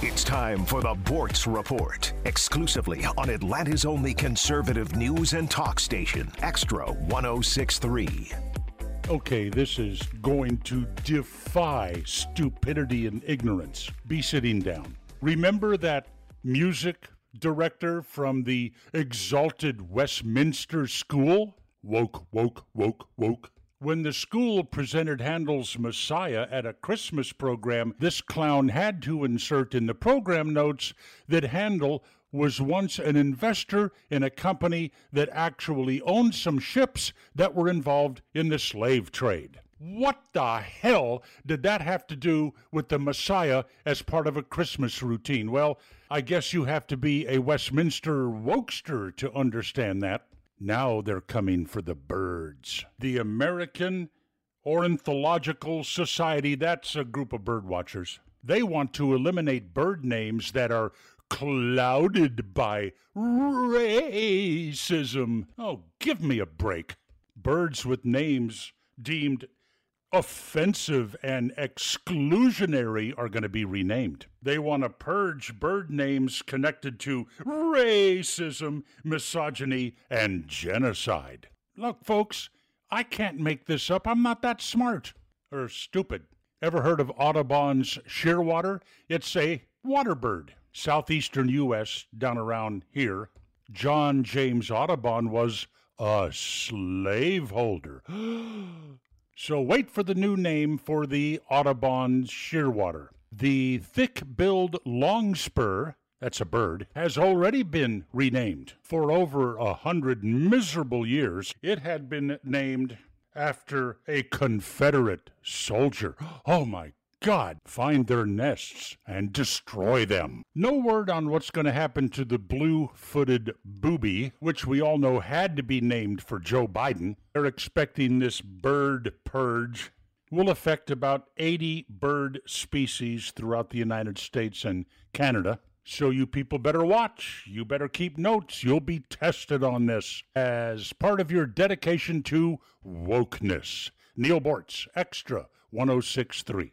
It's time for the Boortz Report, exclusively on Atlanta's only conservative news and talk station, Xtra 1063. Okay, this is going to defy stupidity and ignorance. Be sitting down. Remember that music director from the exalted Westminster School? Woke, woke, woke, woke. When the school presented Handel's Messiah at a Christmas program, this clown had to insert in the program notes that Handel was once an investor in a company that actually owned some ships that were involved in the slave trade. What the hell did that have to do with the Messiah as part of a Christmas routine? Well, I guess you have to be a Westminster wokester to understand that. Now they're coming for the birds. The American Ornithological Society, that's a group of bird watchers. They want to eliminate bird names that are clouded by racism. Oh, give me a break. Birds with names deemed offensive and exclusionary are going to be renamed. They want to purge bird names connected to racism, misogyny, and genocide. Look, folks, I can't make this up. I'm not that smart or stupid. Ever heard of Audubon's shearwater? It's a water bird. Southeastern U.S., down around here. John James Audubon was a slaveholder. So wait for the new name for the Audubon shearwater. The thick billed longspur, that's a bird, has already been renamed. For over a hundred miserable years, it had been named after a Confederate soldier. Oh my God, find their nests and destroy them. No word on what's going to happen to the blue footed booby, which we all know had to be named for Joe Biden. They're expecting this bird purge will affect about 80 bird species throughout the United States and Canada. So you people better watch. You better keep notes. You'll be tested on this as part of your dedication to wokeness. Neal Boortz, Xtra 1063.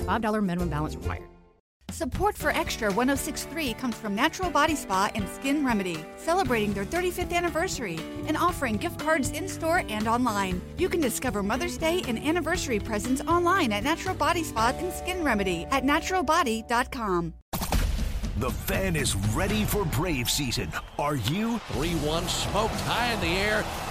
a $5 minimum balance required. Support for Xtra 1063 comes from Natural Body Spa and Skin Remedy, celebrating their 35th anniversary and offering gift cards in store and online. You can discover Mother's Day and anniversary presents online at Natural Body Spa and Skin Remedy at naturalbody.com. The fan is ready for Brave season. Are you? 3 1 smoked high in the air,